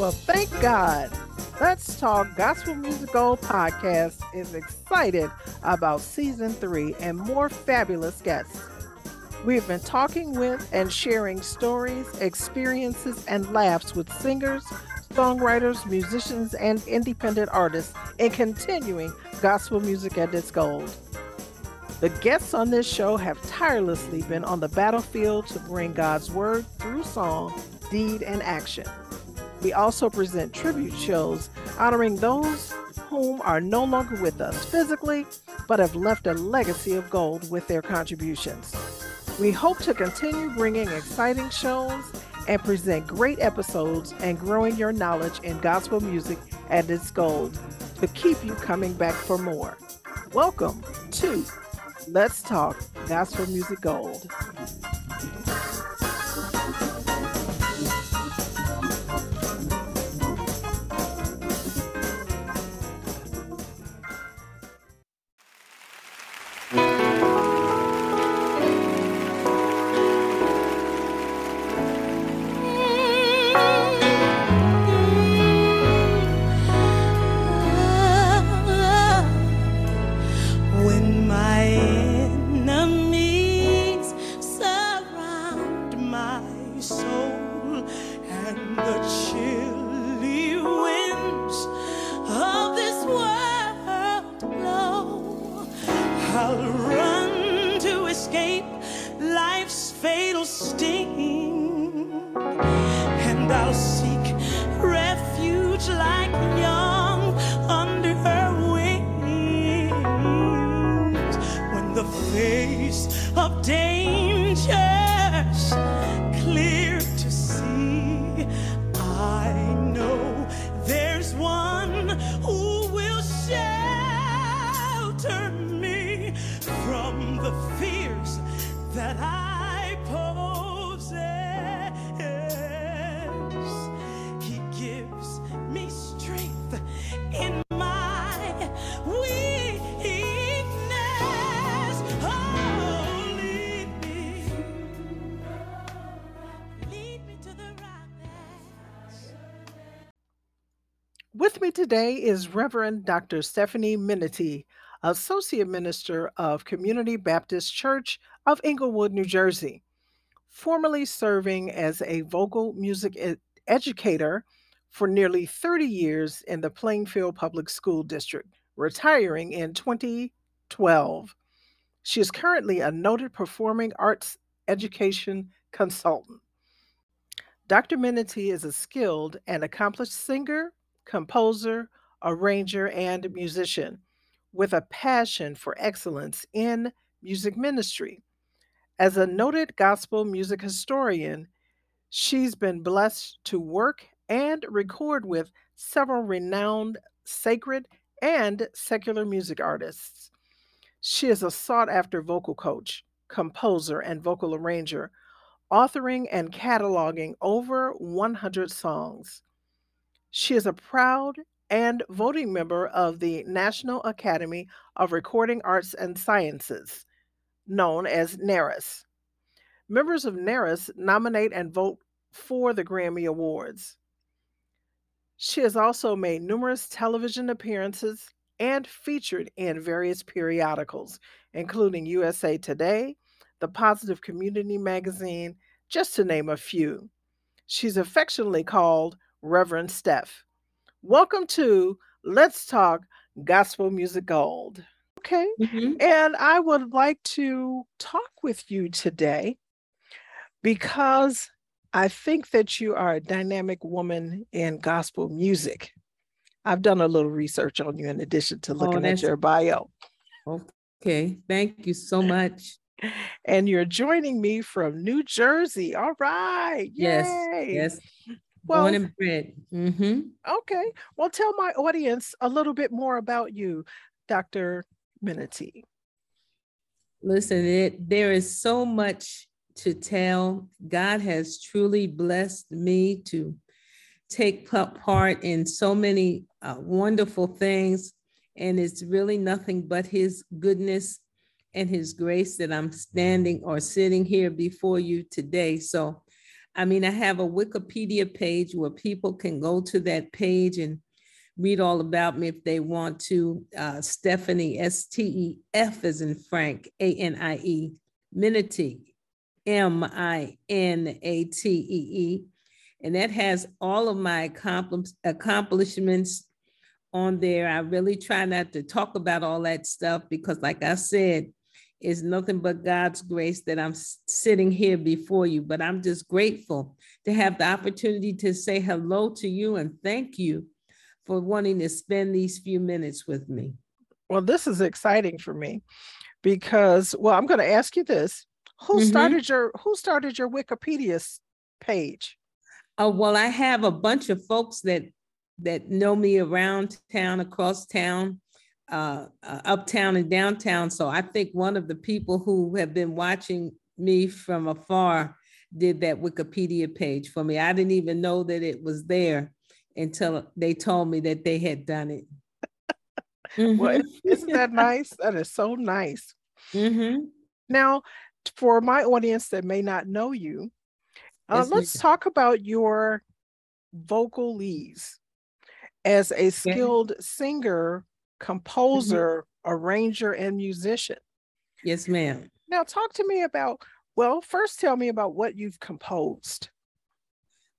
Well, thank God. Let's Talk Gospel Music Gold podcast is excited about season three and more fabulous guests. We've been talking with and sharing stories, experiences, and laughs with singers, songwriters, musicians, and independent artists in continuing gospel music at its gold. The guests on this show have tirelessly been on the battlefield to bring God's word through song, deed, and action. We also present tribute shows honoring those whom are no longer with us physically, but have left a legacy of gold with their contributions. We hope to continue bringing exciting shows and present great episodes and growing your knowledge in gospel music at its gold to keep you coming back for more. Welcome to Let's Talk Gospel Music Gold. Today is Reverend Dr. Stefanie Minatee, Associate Minister of Community Baptist Church of Englewood, New Jersey, formerly serving as a vocal music ed- educator for nearly 30 years in the Plainfield Public School District, retiring in 2012. She is currently a noted performing arts education consultant. Dr. Minity is a skilled and accomplished singer, composer, arranger, and musician with a passion for excellence in music ministry. As a noted gospel music historian, she's been blessed to work and record with several renowned sacred and secular music artists. She is a sought after vocal coach, composer, and vocal arranger, authoring and cataloging over 100 songs. She is a proud and voting member of the National Academy of Recording Arts and Sciences, known as NARAS. Members of NARAS nominate and vote for the Grammy Awards. She has also made numerous television appearances and featured in various periodicals, including USA Today, the Positive Community Magazine, just to name a few. She's affectionately called Reverend Steph. Welcome to Let's Talk Gospel Music Gold. Okay. Mm-hmm. And I would like to talk with you today because I think that you are a dynamic woman in gospel music. I've done a little research on you in addition to oh, looking oh, at your bio. Okay. Thank you so much. And you're joining me from New Jersey. All right. Yes. Yes. Well, Born and bred. Mm-hmm. Okay. Well, tell my audience a little bit more about you, Dr. Minatee. Listen, it, there is so much to tell. God has truly blessed me to take part in so many uh, wonderful things. And it's really nothing but His goodness and His grace that I'm standing or sitting here before you today. So I mean, I have a Wikipedia page where people can go to that page and read all about me if they want to. Uh, Stefanie, S T E F is in Frank, A N I E, Minatee, M I N A T E E. And that has all of my accomplishments on there. I really try not to talk about all that stuff because, like I said, it's nothing but God's grace that I'm sitting here before you. But I'm just grateful to have the opportunity to say hello to you and thank you for wanting to spend these few minutes with me. Well, this is exciting for me because, well, I'm going to ask you this: Who mm-hmm. started your Who started your Wikipedia page? Oh well, I have a bunch of folks that that know me around town, across town, uh, uh, uptown and downtown. So I think one of the people who have been watching me from afar did that Wikipedia page for me. I didn't even know that it was there until they told me that they had done it. well, isn't that nice? That is so nice. Mm-hmm. Now, for my audience that may not know you, uh, let's talk about your vocalese as a skilled singer, mm-hmm. Composer, mm-hmm. arranger, and musician. Yes, ma'am. Now, talk to me about, well, first tell me about what you've composed.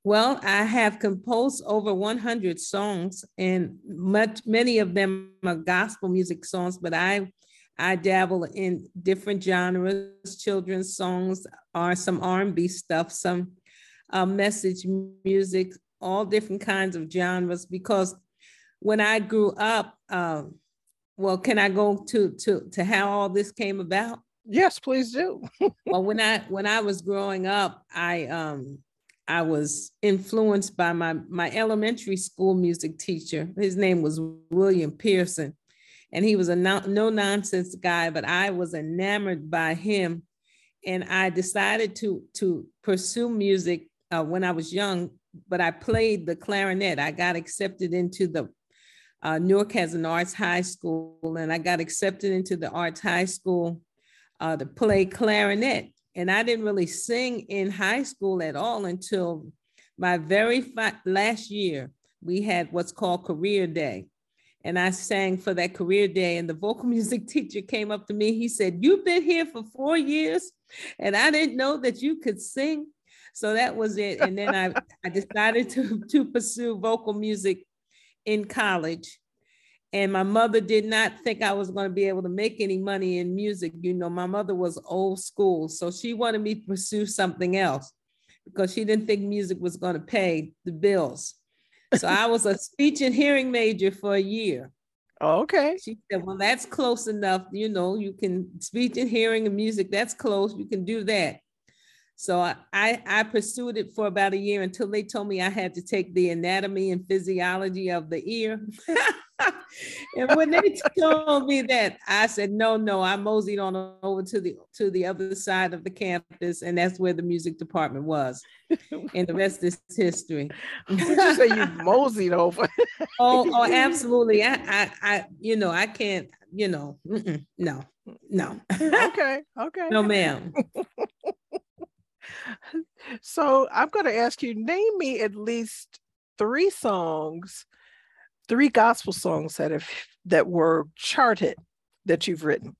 Well, I have composed over 100 songs, and much many of them are gospel music songs. But I, I dabble in different genres: children's songs, are some R&B stuff, some uh, message music, all different kinds of genres because when I grew up, um, well, can I go to to to how all this came about? Yes, please do. well, when I when I was growing up, I um I was influenced by my my elementary school music teacher. His name was William Pearson, and he was a no, no nonsense guy. But I was enamored by him, and I decided to to pursue music uh, when I was young but I played the clarinet. I got accepted into the uh, Newark has an arts high school, and I got accepted into the arts high school uh, to play clarinet. And I didn't really sing in high school at all until my very fi- last year. We had what's called Career Day. And I sang for that career day. And the vocal music teacher came up to me. He said, You've been here for four years, and I didn't know that you could sing. So that was it. And then I, I decided to, to pursue vocal music in college. And my mother did not think I was going to be able to make any money in music. You know, my mother was old school. So she wanted me to pursue something else because she didn't think music was going to pay the bills. So I was a speech and hearing major for a year. Oh, okay. She said, Well, that's close enough. You know, you can speech and hearing and music, that's close. You can do that. So I, I pursued it for about a year until they told me I had to take the anatomy and physiology of the ear. and when they told me that, I said, no, no, I moseyed on over to the to the other side of the campus, and that's where the music department was. And the rest is history. you say you moseyed over? oh, oh, absolutely. I, I, I, you know, I can't, you know, no, no. okay, okay. No, ma'am so I'm going to ask you name me at least three songs, three gospel songs that have that were charted that you've written.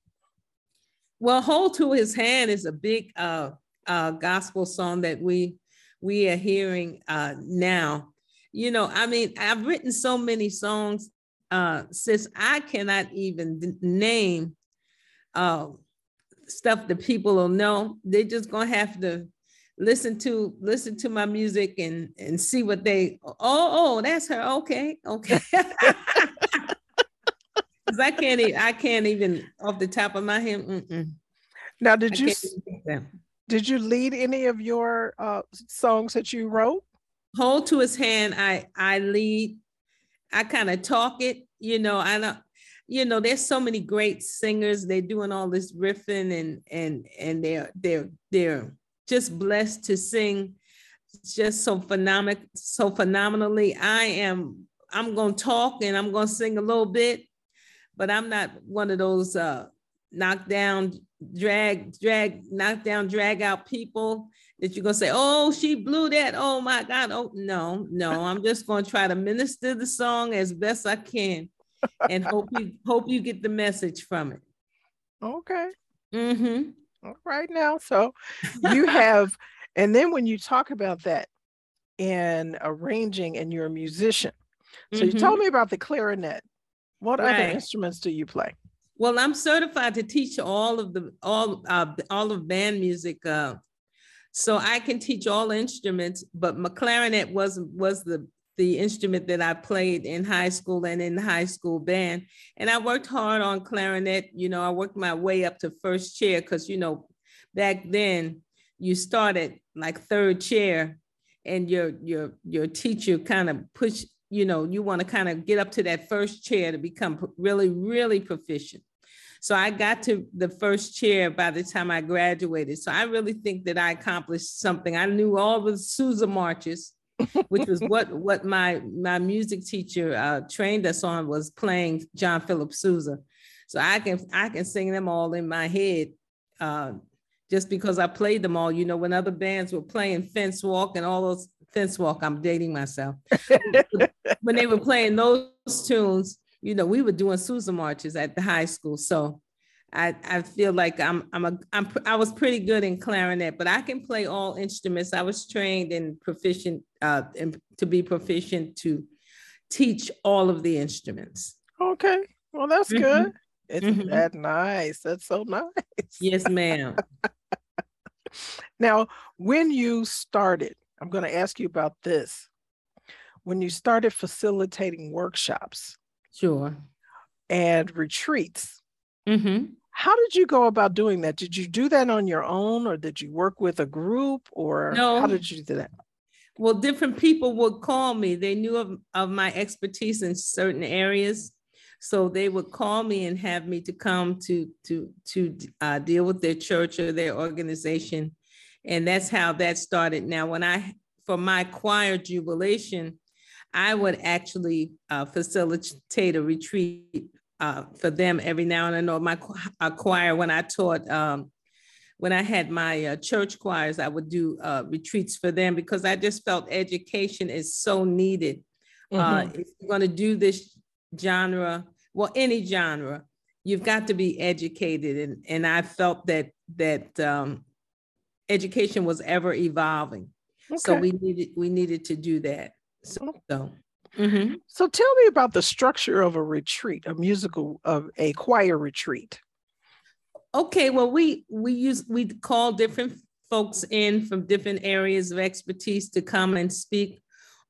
Well, "Hold to His Hand" is a big uh, uh, gospel song that we we are hearing uh, now. You know, I mean, I've written so many songs, uh, since I cannot even name uh, stuff that people will know. They're just gonna have to listen to listen to my music and and see what they oh oh that's her okay okay because I can't even, I can't even off the top of my head. Mm-mm. Now, did you did you lead any of your uh, songs that you wrote? Hold to his hand. I I lead. I kind of talk it. You know, I don't. You know, there's so many great singers. They're doing all this riffing and and and they're they're they're just blessed to sing just so phenomenal so phenomenally i am i'm going to talk and i'm going to sing a little bit but i'm not one of those uh knock down, drag, drag, knock down, drag out people that you're gonna say, oh, she blew that. Oh my God. Oh no, no. I'm just gonna try to minister the song as best I can and hope you hope you get the message from it. Okay. Mm-hmm. Right now. So you have, and then when you talk about that in arranging and you're a musician. So mm-hmm. you told me about the clarinet. What right. other instruments do you play? Well, I'm certified to teach all of the all uh, all of band music. Uh, so I can teach all instruments, but my clarinet was was the the instrument that I played in high school and in the high school band. And I worked hard on clarinet. You know, I worked my way up to first chair because, you know, back then you started like third chair and your your your teacher kind of push you know you want to kind of get up to that first chair to become really really proficient so I got to the first chair by the time I graduated. So I really think that I accomplished something. I knew all the Sousa marches, which was what what my my music teacher uh, trained us on was playing John Philip Sousa. So I can I can sing them all in my head. Uh, just because I played them all, you know, when other bands were playing Fencewalk and all those Fencewalk, I'm dating myself. when they were playing those tunes, you know, we were doing Sousa marches at the high school. So I, I feel like I'm I'm a I'm I was pretty good in clarinet, but I can play all instruments. I was trained and proficient uh, in, to be proficient to teach all of the instruments. Okay, well that's mm-hmm. good. Isn't mm-hmm. that nice? That's so nice. Yes, ma'am. now, when you started, I'm going to ask you about this. When you started facilitating workshops, Sure. And retreats. Mm-hmm. How did you go about doing that? Did you do that on your own or did you work with a group or no. how did you do that? Well, different people would call me. They knew of, of my expertise in certain areas. So they would call me and have me to come to to to uh, deal with their church or their organization, and that's how that started. Now, when I for my choir jubilation, I would actually uh, facilitate a retreat uh, for them every now and then. Or my uh, choir, when I taught, um, when I had my uh, church choirs, I would do uh, retreats for them because I just felt education is so needed. Uh, mm-hmm. if you're going to do this genre, well, any genre, you've got to be educated, and and I felt that that um, education was ever evolving. Okay. So we needed we needed to do that. So, mm-hmm. so tell me about the structure of a retreat, a musical of a choir retreat. Okay, well, we we use we call different folks in from different areas of expertise to come and speak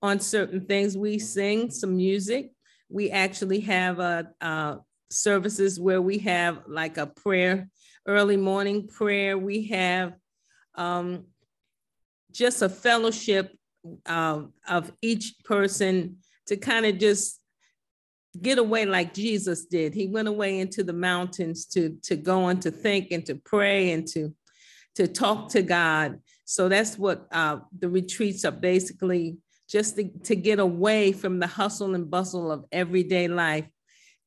on certain things. We sing some music. We actually have a, a services where we have like a prayer, early morning prayer. We have um, just a fellowship uh, of each person to kind of just get away like Jesus did. He went away into the mountains to to go and to think and to pray and to to talk to God. So that's what uh, the retreats are basically just to, to get away from the hustle and bustle of everyday life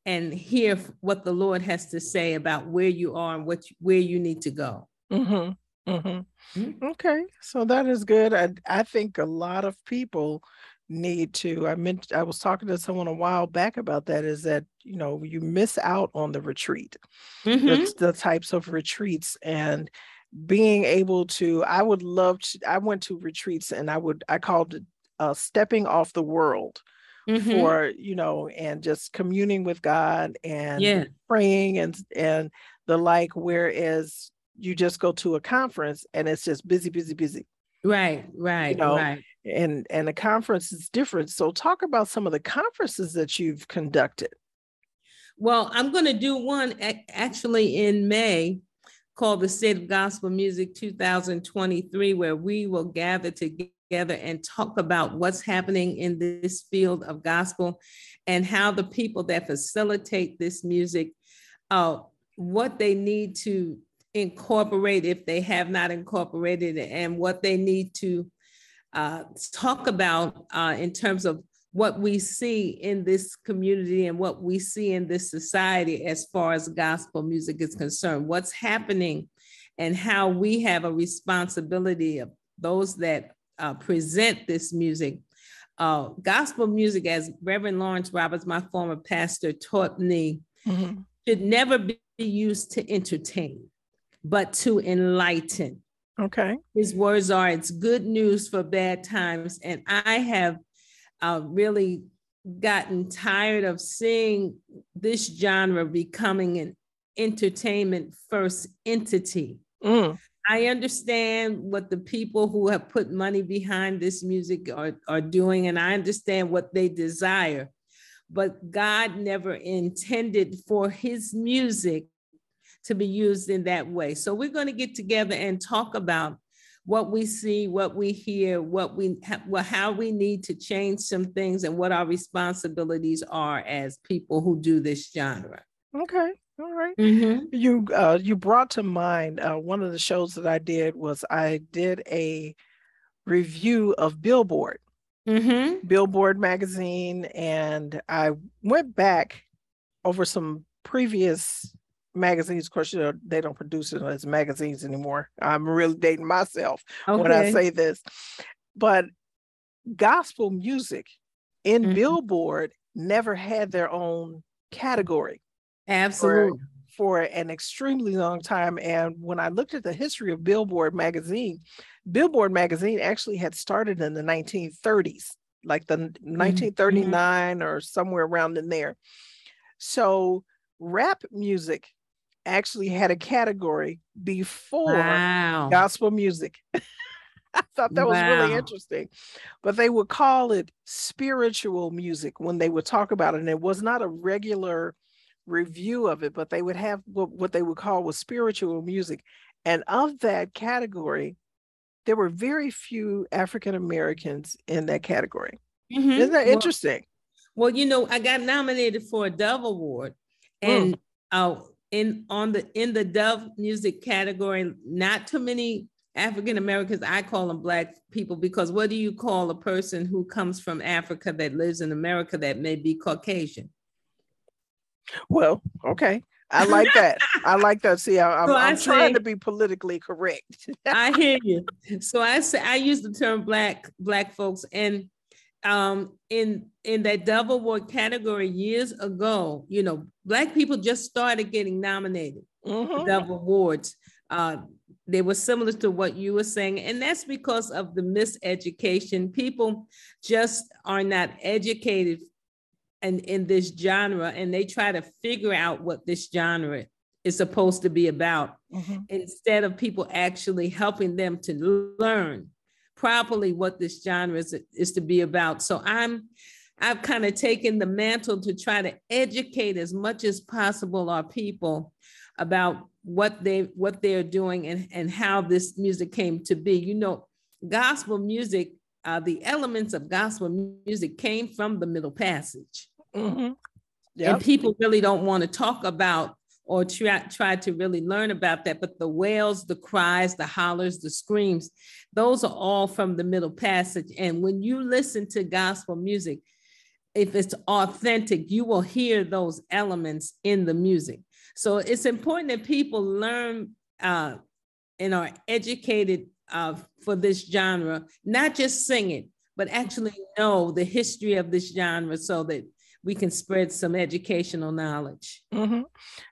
and hear what the Lord has to say about where you are and what where you need to go. Mm-hmm. Mm-hmm. Mm-hmm. Okay, so that is good. I I think a lot of people need to. I meant I was talking to someone a while back about that. Is that you know you miss out on the retreat, mm-hmm. the types of retreats and being able to. I would love to. I went to retreats and I would I called it uh, stepping off the world. Mm-hmm. for you know and just communing with god and yeah. praying and and the like whereas you just go to a conference and it's just busy, busy, busy. Right, right, you know? right. And and a conference is different. So talk about some of the conferences that you've conducted. Well, I'm going to do one actually in May called the State of Gospel Music 2023, where we will gather together and talk about what's happening in this field of gospel and how the people that facilitate this music, uh, what they need to incorporate if they have not incorporated it and what they need to uh, talk about uh, in terms of what we see in this community and what we see in this society as far as gospel music is concerned. What's happening and how we have a responsibility of those that uh, present this music. Uh, gospel music, as Reverend Lawrence Roberts, my former pastor, taught me, mm-hmm. should never be used to entertain, but to enlighten. Okay. His words are it's good news for bad times. And I have uh, really gotten tired of seeing this genre becoming an entertainment first entity. Mm. I understand what the people who have put money behind this music are, are doing, and I understand what they desire. But God never intended for his music to be used in that way. So we're going to get together and talk about what we see, what we hear, what we well, how we need to change some things, and what our responsibilities are as people who do this genre. Okay. All right. mm-hmm. You uh, you brought to mind uh, one of the shows that I did was I did a review of Billboard, mm-hmm. Billboard magazine, and I went back over some previous magazines. Of course, you know, they don't produce it as magazines anymore. I'm really dating myself okay. when I say this, but gospel music in mm-hmm. Billboard never had their own category. Absolutely. For, for an extremely long time. And when I looked at the history of Billboard magazine, Billboard magazine actually had started in the 1930s, like the mm-hmm. 1939 or somewhere around in there. So rap music actually had a category before wow. gospel music. I thought that was wow. really interesting. But they would call it spiritual music when they would talk about it. And it was not a regular review of it, but they would have what, what they would call was spiritual music. And of that category, there were very few African Americans in that category. Mm-hmm. Isn't that interesting? Well, well, you know, I got nominated for a Dove Award, and mm. uh, in on the in the Dove music category, not too many African Americans. I call them Black people because what do you call a person who comes from Africa that lives in America that may be Caucasian? Well, okay. I like that. I like that. See, I, am so I'm trying to be politically correct. I hear you. So I say I use the term black black folks, and um, in in that Dove Award category years ago, you know, black people just started getting nominated mm-hmm. Dove Awards. Uh, they were similar to what you were saying, and that's because of the miseducation. People just are not educated in, in this genre and they try to figure out what this genre is supposed to be about mm-hmm. instead of people actually helping them to learn properly what this genre is, is to be about. So I'm I've kind of taken the mantle to try to educate as much as possible our people about what they what they're doing and, and how this music came to be. You know, gospel music, uh, the elements of gospel music came from the middle passage. Mm-hmm. Yep. And people really don't want to talk about or try, try to really learn about that. But the wails, the cries, the hollers, the screams, those are all from the middle passage. And when you listen to gospel music, if it's authentic, you will hear those elements in the music. So it's important that people learn uh, and are educated uh, for this genre, not just sing it, but actually know the history of this genre so that we can spread some educational knowledge. Mm-hmm.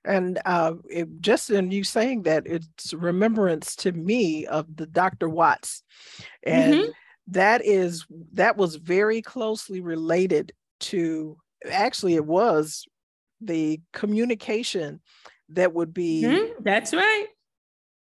And uh, it, just in you saying that, it's remembrance to me of the Dr. Watts, and mm-hmm. that is that was very closely related to. Actually, it was the communication that would be. Mm-hmm. That's right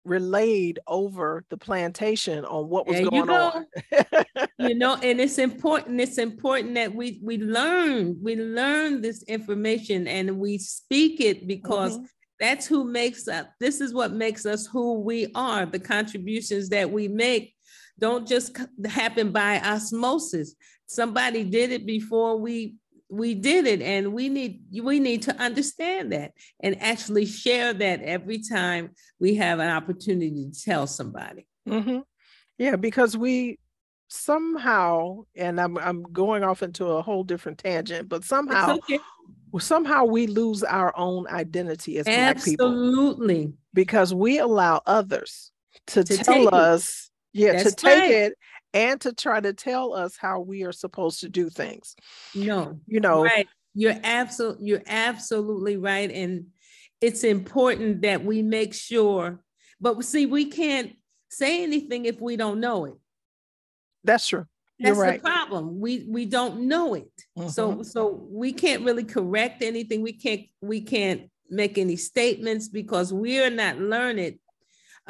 relayed over the plantation on what was there going on. you know, and it's important. It's important that we we learn we learn this information and we speak it because mm-hmm. that's who makes us. This is what makes us who we are. The contributions that we make don't just happen by osmosis. Somebody did it before we we did it and we need we need to understand that and actually share that every time we have an opportunity to tell somebody mm-hmm. yeah because we somehow, and I'm I'm going off into a whole different tangent, but somehow okay. somehow we lose our own identity as Absolutely. black people. Absolutely. Because we allow others to, to tell us, it. yeah, That's to take right. it and to try to tell us how we are supposed to do things. No, you know, right. You're absolutely you're absolutely right. And it's important that we make sure, but see, we can't say anything if we don't know it. That's true. You're That's right. the problem. We we don't know it. Mm-hmm. So so we can't really correct anything. We can't we can't make any statements because we are not learned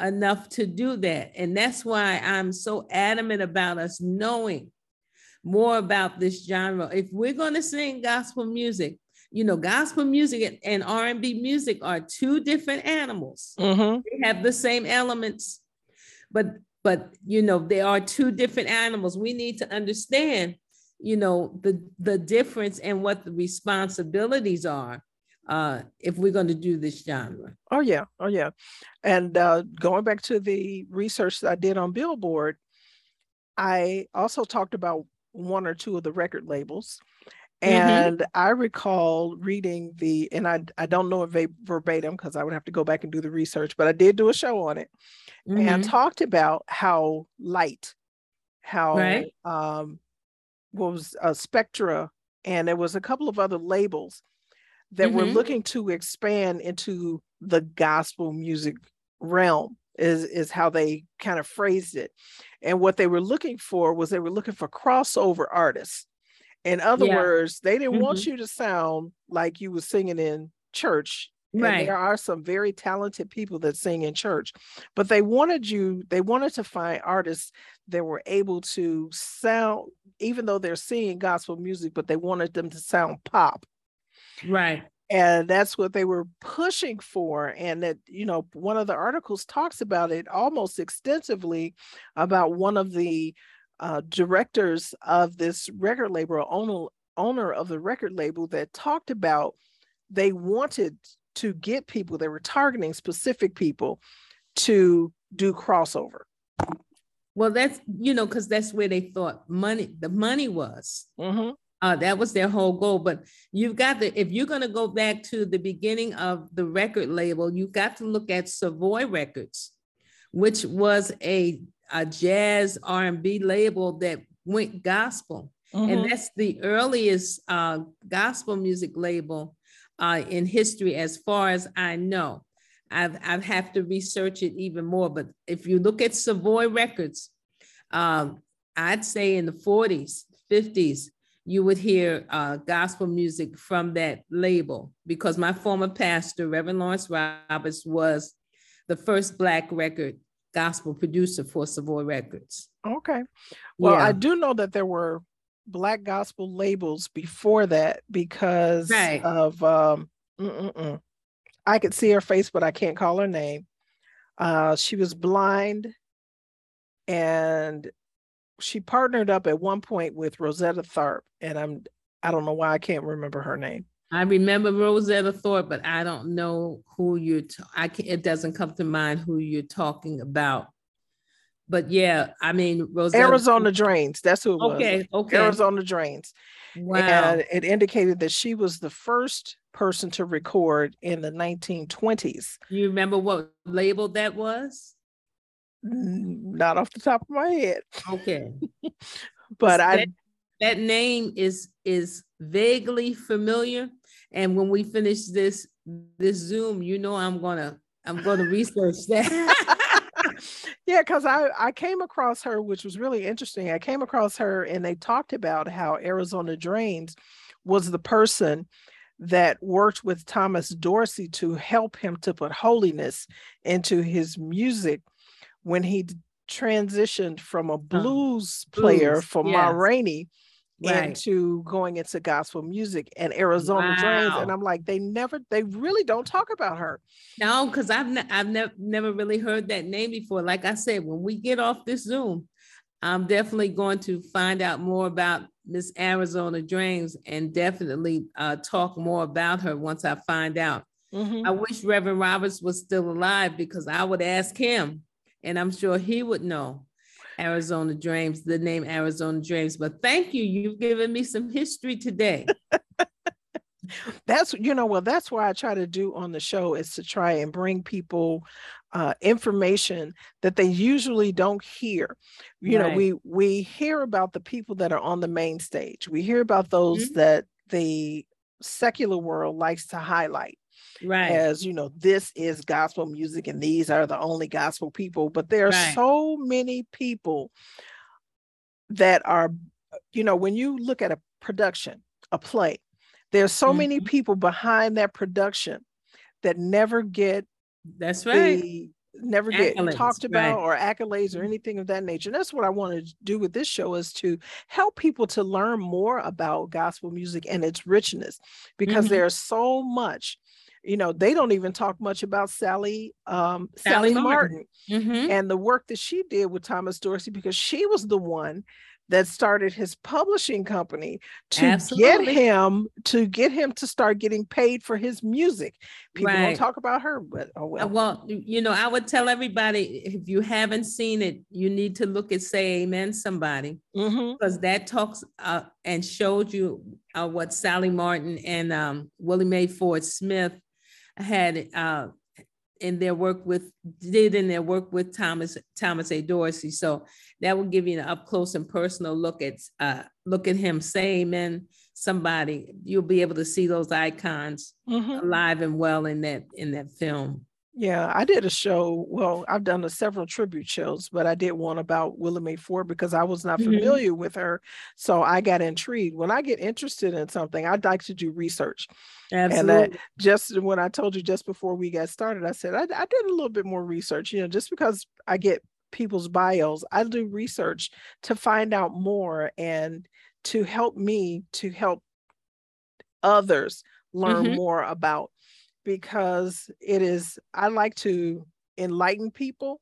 enough to do that. And that's why I'm so adamant about us knowing more about this genre. If we're going to sing gospel music, you know, gospel music and R&B music are two different animals. Mm-hmm. They have the same elements, but but you know, they are two different animals. We need to understand, you know, the the difference and what the responsibilities are uh, if we're going to do this genre. Oh yeah, oh yeah. And uh, going back to the research that I did on Billboard, I also talked about one or two of the record labels. Mm-hmm. And mm-hmm. I recall reading the, and I, I don't know it verbatim because I would have to go back and do the research, but I did do a show on it mm-hmm. and talked about how light, how right. um, was uh, Spectra, and there was a couple of other labels that mm-hmm. were looking to expand into the gospel music realm is is how they kind of phrased it and what they were looking for was they were looking for crossover artists in other yeah. words they didn't mm-hmm. want you to sound like you were singing in church right there are some very talented people that sing in church but they wanted you they wanted to find artists that were able to sound even though they're singing gospel music but they wanted them to sound pop right. And that's what they were pushing for and that you know one of the articles talks about it almost extensively about one of the uh, directors of this record label owner owner of the record label that talked about they wanted to get people they were targeting specific people to do crossover. Well that's you know because that's where they thought money the money was. Mm-hmm. Uh, that was their whole goal. But you've got to, if you're going to go back to the beginning of the record label, you've got to look at Savoy Records, which was a, a jazz R&B label that went gospel. Mm-hmm. And that's the earliest uh, gospel music label uh, in history, as far as I know. I've, I've have to research it even more. But if you look at Savoy Records, um, I'd say in the 40s, 50s, you would hear uh, gospel music from that label because my former pastor, Reverend Lawrence Roberts, was the first Black record gospel producer for Savoy Records. Okay. Well, yeah. I do know that there were Black gospel labels before that because right. of, um, I could see her face, but I can't call her name. Uh, she was blind and she partnered up at one point with Rosetta Tharpe, and I'm I don't know why I can't remember her name. I remember Rosetta Tharpe, but I don't know who you're. T- I can, it doesn't come to mind who you're talking about. But yeah, I mean Rosetta. Arizona Dranes. That's who it was. Okay, okay. Arizona Dranes. Wow. And it indicated that she was the first person to record in the 1920s. You remember what label that was? Not off the top of my head. Okay. but that, I that name is is vaguely familiar. And when we finish this this Zoom, you know I'm gonna I'm gonna research that. yeah, because I, I came across her, which was really interesting. I came across her and they talked about how Arizona Dranes was the person that worked with Thomas Dorsey to help him to put holiness into his music when he transitioned from a blues player blues, for yes. Ma Rainey right. into going into gospel music and Arizona wow. Dranes. And I'm like, they never, they really don't talk about her. No, because I've ne- I've never never really heard that name before. Like I said, when we get off this Zoom, I'm definitely going to find out more about Miss Arizona Dranes and definitely uh, talk more about her once I find out. Mm-hmm. I wish Reverend Roberts was still alive because I would ask him and I'm sure he would know. Arizona Dreams, the name Arizona Dreams. But thank you. You've given me some history today. that's you know well that's why i try to do on the show is to try and bring people uh, information that they usually don't hear you right. know we we hear about the people that are on the main stage we hear about those mm-hmm. that the secular world likes to highlight right as you know this is gospel music and these are the only gospel people but there are right. so many people that are you know when you look at a production a play there's so mm-hmm. many people behind that production that never get that's right the, never get accolades, talked about right. or accolades or mm-hmm. anything of that nature. And that's what I want to do with this show is to help people to learn more about gospel music and its richness because mm-hmm. there's so much you know they don't even talk much about sally um, sally, sally martin, martin. Mm-hmm. and the work that she did with thomas dorsey because she was the one that started his publishing company to Absolutely. get him to get him to start getting paid for his music. People right. don't talk about her, but oh well. Well, you know, I would tell everybody if you haven't seen it, you need to look at "Say Amen" somebody mm-hmm. because that talks uh, and showed you uh, what Sally Martin and um, Willie Mae Ford Smith had uh, in their work with did in their work with Thomas Thomas A. Dorsey. So that will give you an up close and personal look at uh, look at him say amen somebody you'll be able to see those icons mm-hmm. alive and well in that in that film yeah, I did a show. Well, I've done a several tribute shows, but I did one about Willie Mae Ford because I was not mm-hmm. familiar with her. So I got intrigued. When I get interested in something, I'd like to do research. Absolutely. And just when I told you just before we got started, I said I, I did a little bit more research. You know, just because I get people's bios, I do research to find out more and to help me to help others learn mm-hmm. more about because it is I like to enlighten people.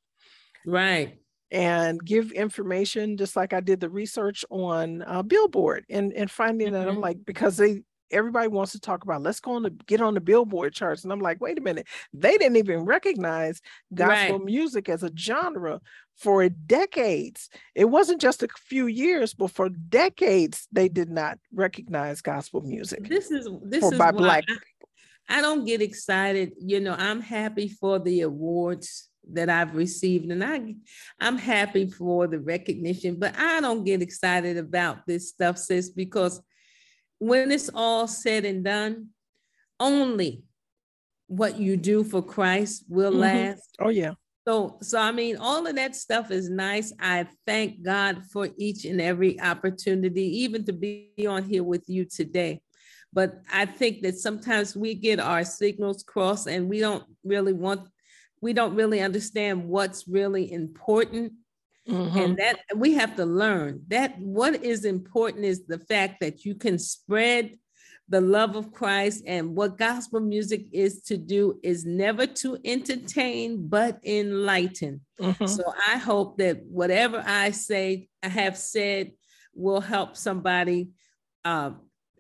Right. And give information just like I did the research on uh, Billboard and, and finding mm-hmm. that I'm mm-hmm. like, because they everybody wants to talk about let's go on to get on the billboard charts and i'm like wait a minute they didn't even recognize gospel right. music as a genre for decades it wasn't just a few years but for decades they did not recognize gospel music this is this for, is by black I, I don't get excited. You know, I'm happy for the awards that I've received and I I'm happy for the recognition, but I don't get excited about this stuff, sis, because when it's all said and done, only what you do for Christ will mm-hmm. last. Oh yeah. So, so I mean, all of that stuff is nice. I thank God for each and every opportunity, even to be on here with you today. But I think that sometimes we get our signals crossed and we don't really want, we don't really understand what's really important. Mm-hmm. And that we have to learn that what is important is the fact that you can spread the love of Christ and what gospel music is to do is never to entertain but enlighten. Mm-hmm. So I hope that whatever I say, I have said will help somebody uh,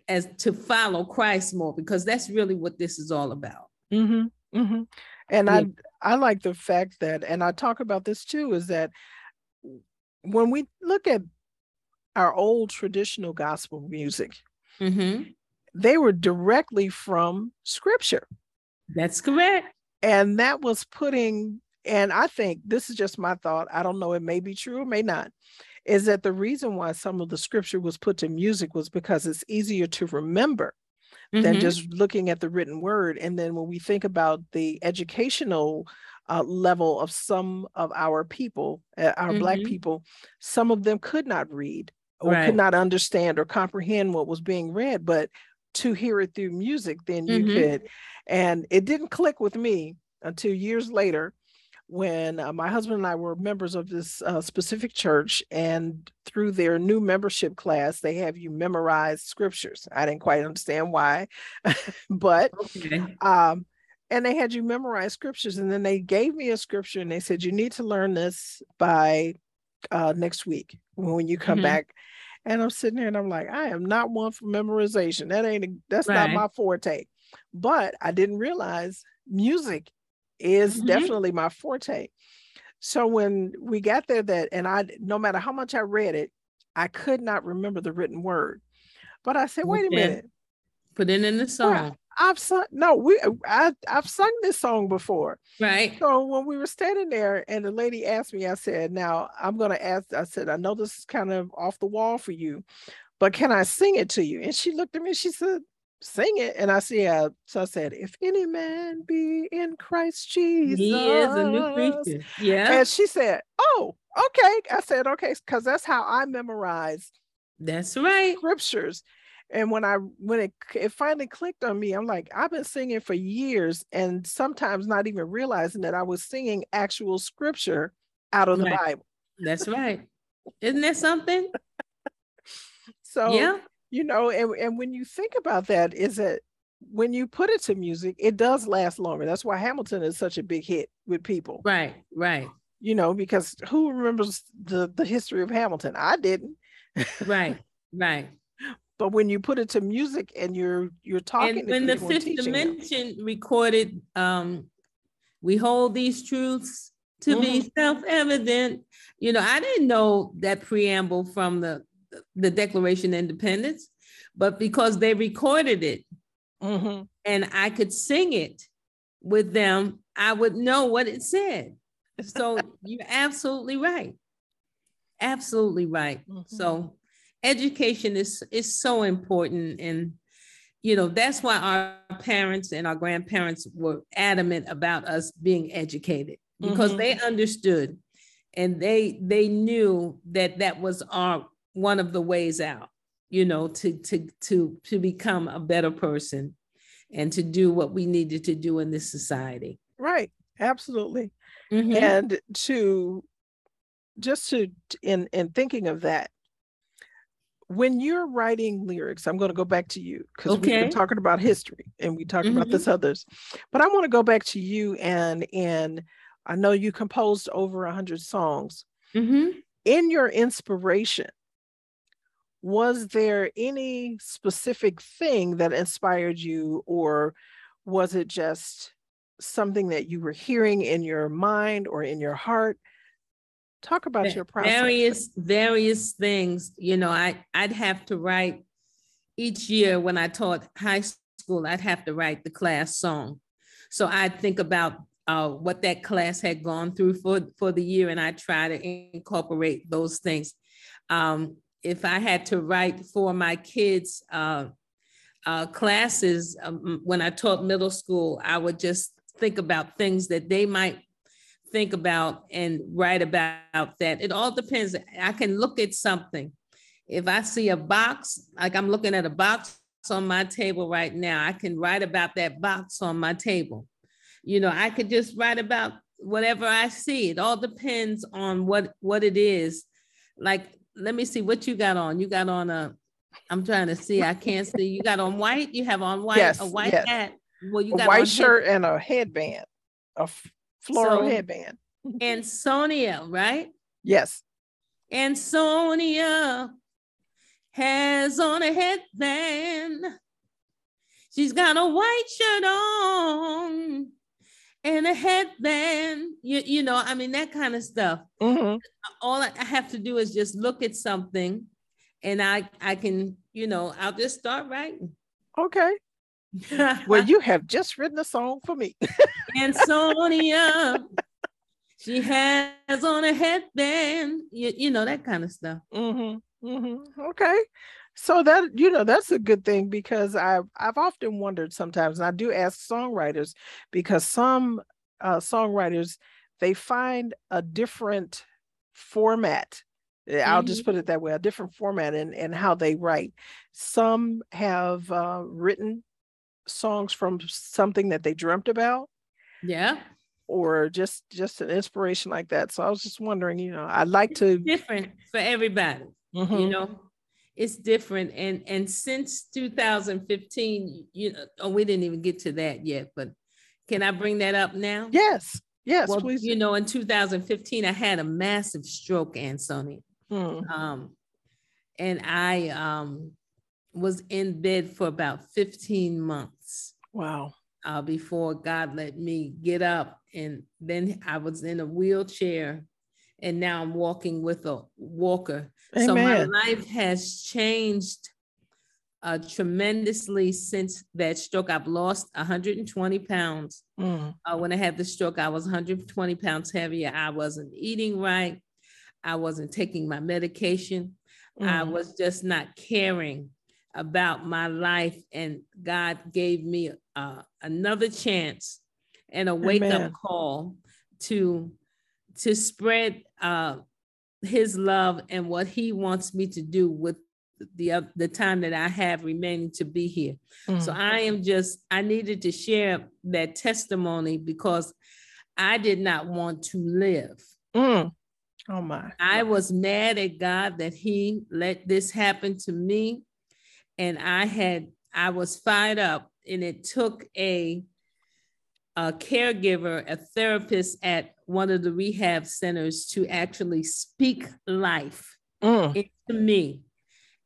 as to follow Christ more because that's really what this is all about. Mm-hmm, mm-hmm. And yeah. I I like the fact that, and I talk about this too, is that when we look at our old traditional gospel music, mm-hmm. they were directly from Scripture. That's correct. And that was putting, and I think this is just my thought. I don't know, it may be true or may not is that the reason why some of the scripture was put to music was because it's easier to remember mm-hmm. than just looking at the written word. And then when we think about the educational uh, level of some of our people, uh, our mm-hmm. Black people, some of them could not read or right. could not understand or comprehend what was being read, but to hear it through music, then you mm-hmm. could. And it didn't click with me until years later when uh, my husband and I were members of this uh, specific church, and through their new membership class, they have you memorize scriptures. I didn't quite understand why, but okay. um, and they had you memorize scriptures, and then they gave me a scripture, and they said you need to learn this by uh, next week when you come mm-hmm. back. And I'm sitting there, and I'm like, I am not one for memorization. That ain't that's right. not my forte. But I didn't realize music is mm-hmm. definitely my forte. So when we got there, that and I, no matter how much I read it, I could not remember the written word. But I said, wait a minute. Put it in the song. I've sung no, we I I've sung this song before. Right. So when we were standing there and the lady asked me, I said, Now I'm gonna ask, I said, I know this is kind of off the wall for you, but can I sing it to you? And she looked at me, she said, Sing it. And I see yeah. So I said, if any man be in Christ Jesus. He is a new creature. Yeah. And she said, Oh, okay. I said, okay, because that's how I memorize that's right. Scriptures. And when I when it it finally clicked on me, I'm like, I've been singing for years and sometimes not even realizing that I was singing actual scripture out of the. Bible. That's right. Isn't that something? so yeah, you know, and, and when you think about that, is that when you put it to music, it does last longer. That's why Hamilton is such a big hit with people. Right, right. You know, because who remembers the the history of Hamilton? I didn't. right, right. But when you put it to music and you're you're talking, and when the fifth dimension them. recorded, um, we hold these truths to mm-hmm. be self-evident. You know, I didn't know that preamble from the the Declaration of Independence, but because they recorded it mm-hmm. and I could sing it with them, I would know what it said. So you're absolutely right. Absolutely right. Mm-hmm. So education is is so important and you know that's why our parents and our grandparents were adamant about us being educated because mm-hmm. they understood and they they knew that that was our one of the ways out you know to to to to become a better person and to do what we needed to do in this society right absolutely mm-hmm. and to just to in in thinking of that when you're writing lyrics, I'm going to go back to you because okay. we've been talking about history and we talked mm-hmm. about this others, but I want to go back to you and and I know you composed over a hundred songs. Mm-hmm. In your inspiration, was there any specific thing that inspired you, or was it just something that you were hearing in your mind or in your heart? Talk about your process. Various various things. You know, I I'd have to write each year when I taught high school. I'd have to write the class song. So I'd think about uh, what that class had gone through for for the year, and I try to incorporate those things. Um, if I had to write for my kids' uh, uh, classes um, when I taught middle school, I would just think about things that they might think about and write about that. It all depends. I can look at something. If I see a box, like I'm looking at a box on my table right now, I can write about that box on my table. You know, I could just write about whatever I see. It all depends on what what it is. Like, let me see what you got on. You got on a I'm trying to see. I can't see. You got on white. You have on white, yes, a white yes. hat. Well, you got a white shirt and a headband, a floral so, headband. Ansonia, right? Yes. Ansonia has on a headband. She's got a white shirt on and a headband. You, you know, I mean, that kind of stuff. Mm-hmm. All I have to do is just look at something and I, I can, you know, I'll just start writing. Okay. well, you have just written a song for me. Ansonia, she has on a headband, you, you know, that kind of stuff. Mm-hmm. Mm-hmm. Okay. So that you know that's a good thing because I've I've often wondered sometimes, and I do ask songwriters because some uh, songwriters they find a different format. I'll mm-hmm. just put it that way, a different format and in how they write. Some have uh, written songs from something that they dreamt about. Yeah or just just an inspiration like that. So I was just wondering, you know, I'd like it's to different for everybody. Mm-hmm. You know, it's different. And and since 2015, you know, oh, we didn't even get to that yet, but can I bring that up now? Yes, yes, well, please. You know, in 2015, I had a massive stroke, Ansonia. Mm. Um, and I um was in bed for about 15 months. Wow. uh, before God let me get up. And then I was in a wheelchair and now I'm walking with a walker. Amen. So my life has changed uh, tremendously since that stroke. I've lost 120 pounds. Mm. Uh, when I had the stroke, I was 120 pounds heavier. I wasn't eating right. I wasn't taking my medication. Mm. I was just not caring about my life. And God gave me uh, another chance and a wake up call to to spread uh, his love and what he wants me to do with the uh, the time that I have remaining to be here. Mm. So I am just I needed to share that testimony because I did not want to live. Mm. Oh my. I was mad at God that he let this happen to me and I had I was fired up and it took a a caregiver, a therapist at one of the rehab centers to actually speak life mm. into me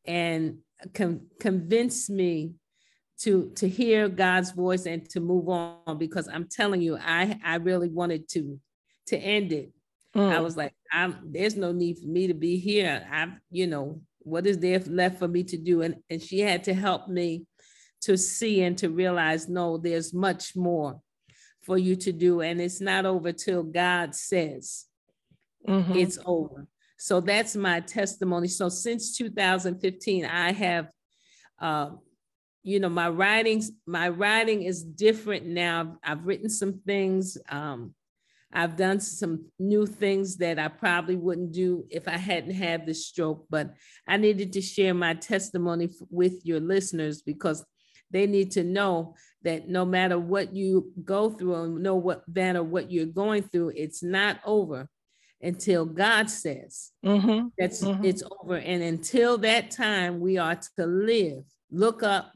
and con- convince me to to hear God's voice and to move on because I'm telling you I I really wanted to to end it. Mm. I was like I'm there's no need for me to be here. I'm you know what is there left for me to do and and she had to help me to see and to realize no there's much more for you to do and it's not over till God says mm-hmm. it's over. So that's my testimony. So since 2015, I have, uh, you know, my writings, my writing is different now. I've written some things. Um, I've done some new things that I probably wouldn't do if I hadn't had the stroke, but I needed to share my testimony f- with your listeners because they need to know that no matter what you go through and no what matter what you're going through, it's not over until God says mm-hmm. that's mm-hmm. it's over. And until that time, we are to live, look up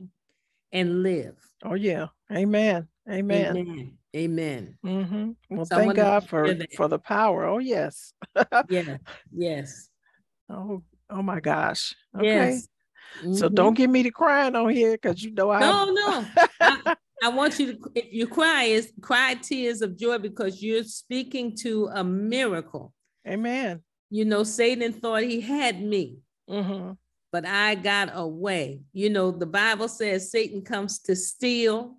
and live. Oh, yeah. Amen. Amen. Amen. Amen. Mm-hmm. Well, so thank God for for the power. Oh, yes. yeah. Yes. Oh, oh my gosh. Okay. Yes. Mm-hmm. So don't get me to crying on here because you know I. No, no. I, want you to, if you cry, is cry tears of joy because you're speaking to a miracle. Amen. You know, Satan thought he had me, mm-hmm. but I got away. You know, the Bible says Satan comes to steal,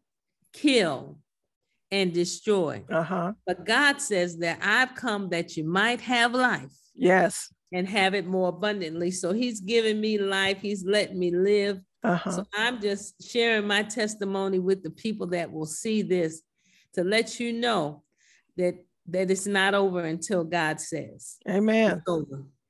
kill, and destroy. Uh-huh. But God says that I've come that you might have life. Yes. And have it more abundantly. So he's given me life. He's letting me live. Uh-huh. So I'm just sharing my testimony with the people that will see this to let you know that that it's not over until God says. Amen.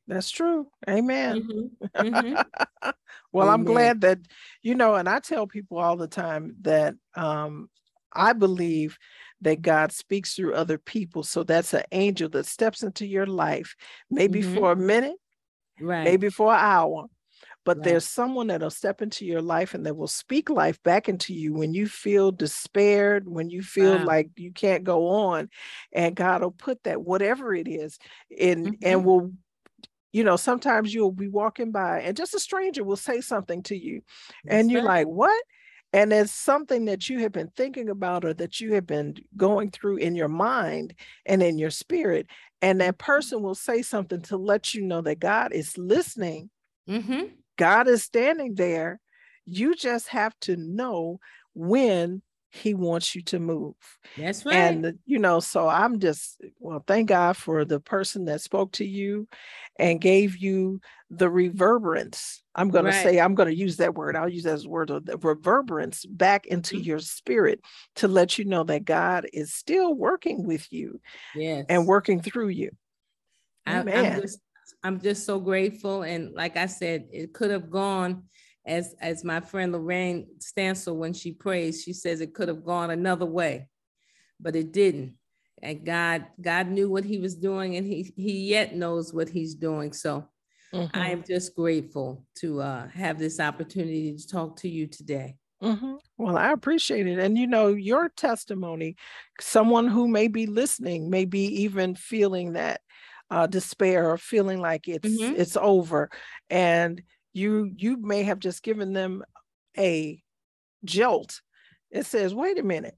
That's true. Amen. Mm-hmm. Mm-hmm. well, Amen. I'm glad that, you know, and I tell people all the time that um, I believe that God speaks through other people. So that's an angel that steps into your life, maybe mm-hmm. for a minute, right. maybe for an hour, but right. there's someone that'll step into your life and that will speak life back into you when you feel despaired, when you feel wow. like you can't go on. And God will put that, whatever it is, in mm-hmm. and will you know, sometimes you'll be walking by and just a stranger will say something to you, That's and you're right. like, What? And it's something that you have been thinking about or that you have been going through in your mind and in your spirit. And that mm-hmm. person will say something to let you know that God is listening mm-hmm. God is standing there. You just have to know when he wants you to move. That's right. And you know, so I'm just well, thank God for the person that spoke to you and gave you the reverberance. I'm going right. to say I'm going to use that word. I'll use that as a word of the reverberance back into mm-hmm. your spirit to let you know that God is still working with you yes. and working through you. I, I'm just I'm just so grateful. And like I said, it could have gone as as my friend Lorraine Stansel, when she prays, she says it could have gone another way, but it didn't. And God, God knew what He was doing, and He He yet knows what He's doing. So mm-hmm. I am just grateful to uh, have this opportunity to talk to you today. Mm-hmm. Well, I appreciate it. And you know, your testimony, someone who may be listening, may be even feeling that uh, despair or feeling like it's mm-hmm. it's over and you you may have just given them a jolt it says, wait a minute.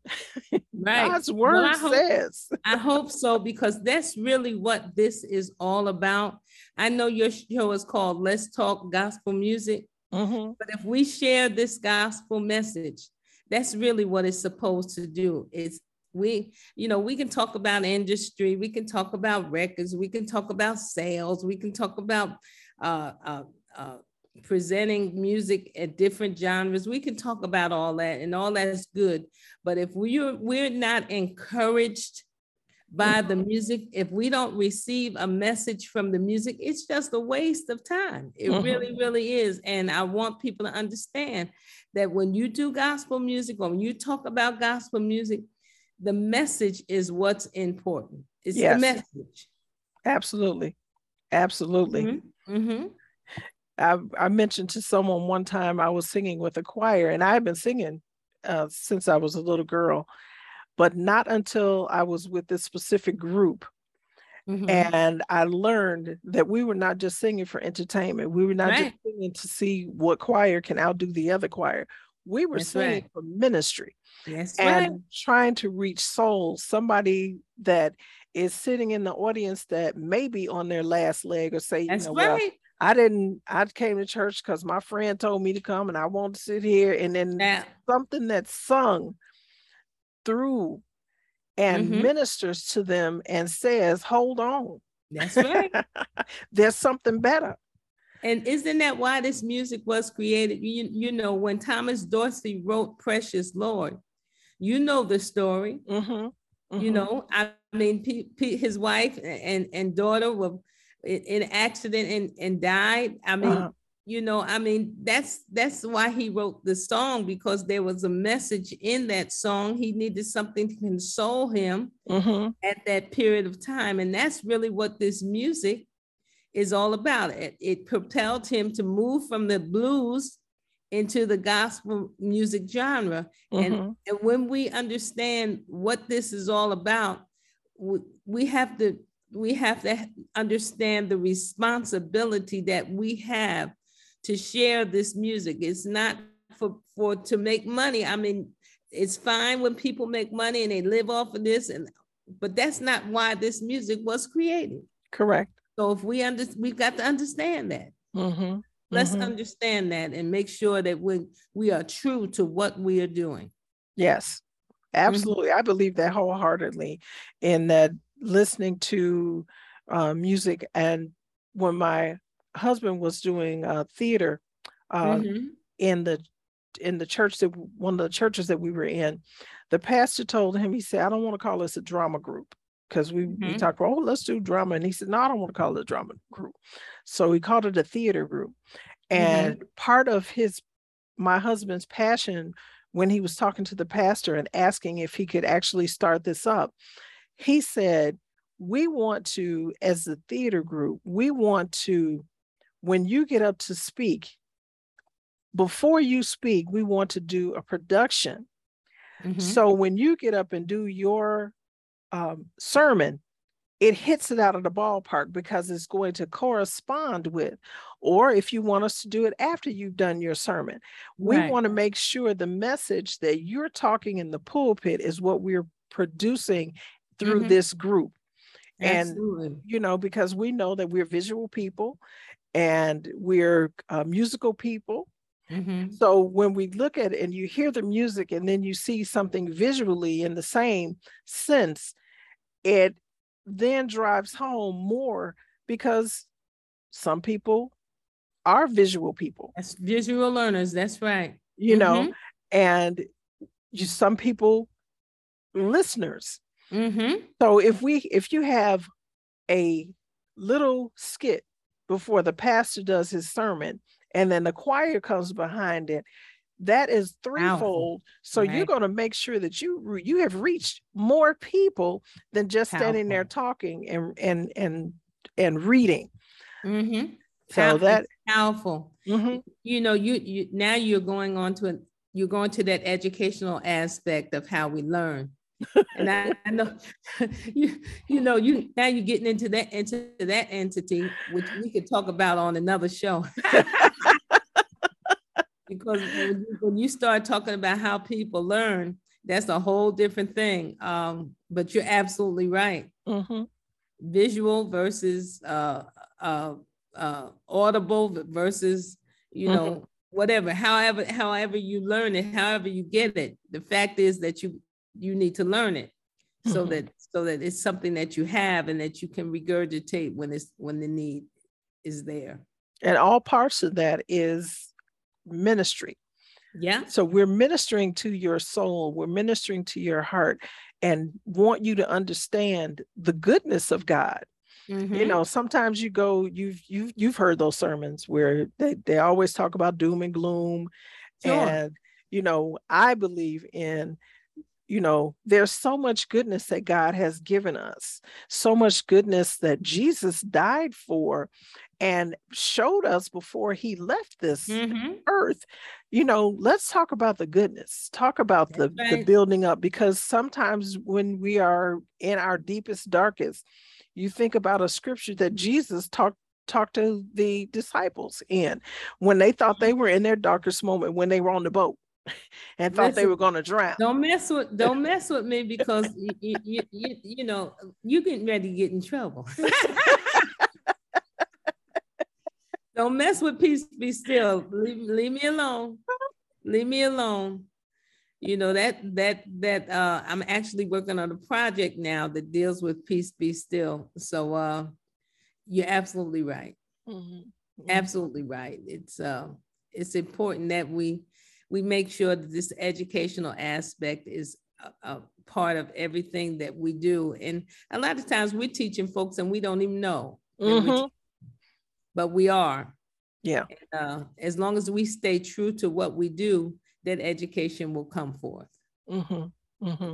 Right. God's word Well, I hope- says. I hope so because that's really what this is all about. I know your show is called Let's Talk Gospel Music, Mhm. but if we share this gospel message, that's really what it's supposed to do. It's we, you know, we can talk about industry, we can talk about records, we can talk about sales, we can talk about uh, uh, uh, presenting music at different genres. We can talk about all that, and all that is good. But if we're we're not encouraged by the music, if we don't receive a message from the music, it's just a waste of time. It Mhm. really, really is. And I want people to understand that when you do gospel music or when you talk about gospel music, the message is what's important. It's Yes. the message. Absolutely. Absolutely. Mhm, mhm. I, I mentioned to someone one time I was singing with a choir, and I had been singing uh, since I was a little girl, but not until I was with this specific group. Mhm. And I learned that we were not just singing for entertainment. We were not Right. just singing to see what choir can outdo the other choir. We were That's singing right. for ministry That's and right. trying to reach souls, somebody that is sitting in the audience that may be on their last leg or say, you That's know, well, right. I didn't, I came to church because my friend told me to come and I want to sit here. And then something that's sung through and Mhm. ministers to them and says, hold on, that's right. there's something better. And isn't that why this music was created? You, you know, when Thomas Dorsey wrote Precious Lord, you know the story. Mhm, You mhm. know, I mean, his wife and, and daughter were in, an accident and, and died. I mean, Uh-huh. you know, I mean, that's that's why he wrote the song because there was a message in that song. He needed something to console him Mhm. at that period of time. And that's really what this music is all about. It, it propelled him to move from the blues into the gospel music genre. And, Mhm. and when we understand what this is all about, we, we have to we have to understand the responsibility that we have to share this music. It's not for, for to make money. I mean, it's fine when people make money and they live off of this, and but that's not why this music was created. Correct. So if we under we've got to understand that. Mhm, Let's mhm. understand that and make sure that we we are true to what we are doing. Yes, absolutely. I believe that wholeheartedly in that listening to uh, music. And when my husband was doing uh, theater uh, in the in the church that one of the churches that we were in, the pastor told him, he said, I don't want to call this a drama group. Because we, we Mhm. talked about, oh, let's do drama. And he said, No, I don't want to call it a drama group. So he called it a theater group. And part of his my husband's passion when he was talking to the pastor and asking if he could actually start this up, he said, We want to, as a theater group, we want to, when you get up to speak, before you speak, we want to do a production. Mhm. So when you get up and do your um, sermon, it hits it out of the ballpark because it's going to correspond with, or if you want us to do it after you've done your sermon, we Right. want to make sure the message that you're talking in the pulpit is what we're producing through Mhm. this group. And, Absolutely. you know, because we know that we're visual people and we're uh, musical people. Mhm. So when we look at it and you hear the music and then you see something visually in the same sense, it then drives home more because some people are visual people, That's visual learners. That's right. you know, Mhm. and you, some people listeners. Mhm. So if we if you have a little skit before the pastor does his sermon and then the choir comes behind it, that is threefold. So you're going to make sure that you you have reached more people than just standing there talking and and and and reading. mm-hmm. So that powerful. mhm, You know, you you now you're going on to an you're going to that educational aspect of how we learn. And I, I know you you know you now you're getting into that into that entity, which we could talk about on another show. because when you, when you start talking about how people learn, that's a whole different thing. Um, but you're absolutely right. Mm-hmm. Visual versus uh, uh, uh, audible versus you know mm-hmm. whatever. However, however you learn it, however you get it. The fact is that you you need to learn it so mm-hmm. that so that it's something that you have and that you can regurgitate when it's when the need is there. And all parts of that is ministry. Yeah. So we're ministering to your soul, we're ministering to your heart and want you to understand the goodness of God. Mm-hmm. You know, sometimes you go, you've you've you've heard those sermons where they, they always talk about doom and gloom. Sure. And you know, I believe in you know, there's so much goodness that God has given us, so much goodness that Jesus died for and showed us before he left this mm-hmm. earth. You know, let's talk about the goodness, talk about the, right. the building up, because sometimes when we are in our deepest, darkest, you think about a scripture that Jesus talked talked to the disciples in when they thought they were in their darkest moment when they were on the boat and thought Listen, they were going to drown. Don't mess with don't mess with me because you, you, you, you know you getting ready to get in trouble. don't mess with peace. Be still. Leave, leave me alone. Leave me alone. You know that that that uh, I'm actually working on a project now that deals with peace. Be still. So uh, you're absolutely right. Mm-hmm. Absolutely right. It's uh, it's important that we we make sure that this educational aspect is a, a, part of everything that we do. And a lot of times we're teaching folks and we don't even know, mm-hmm. but we are. Yeah. And, uh, as long as we stay true to what we do, that education will come forth. Mm-hmm. Mm-hmm.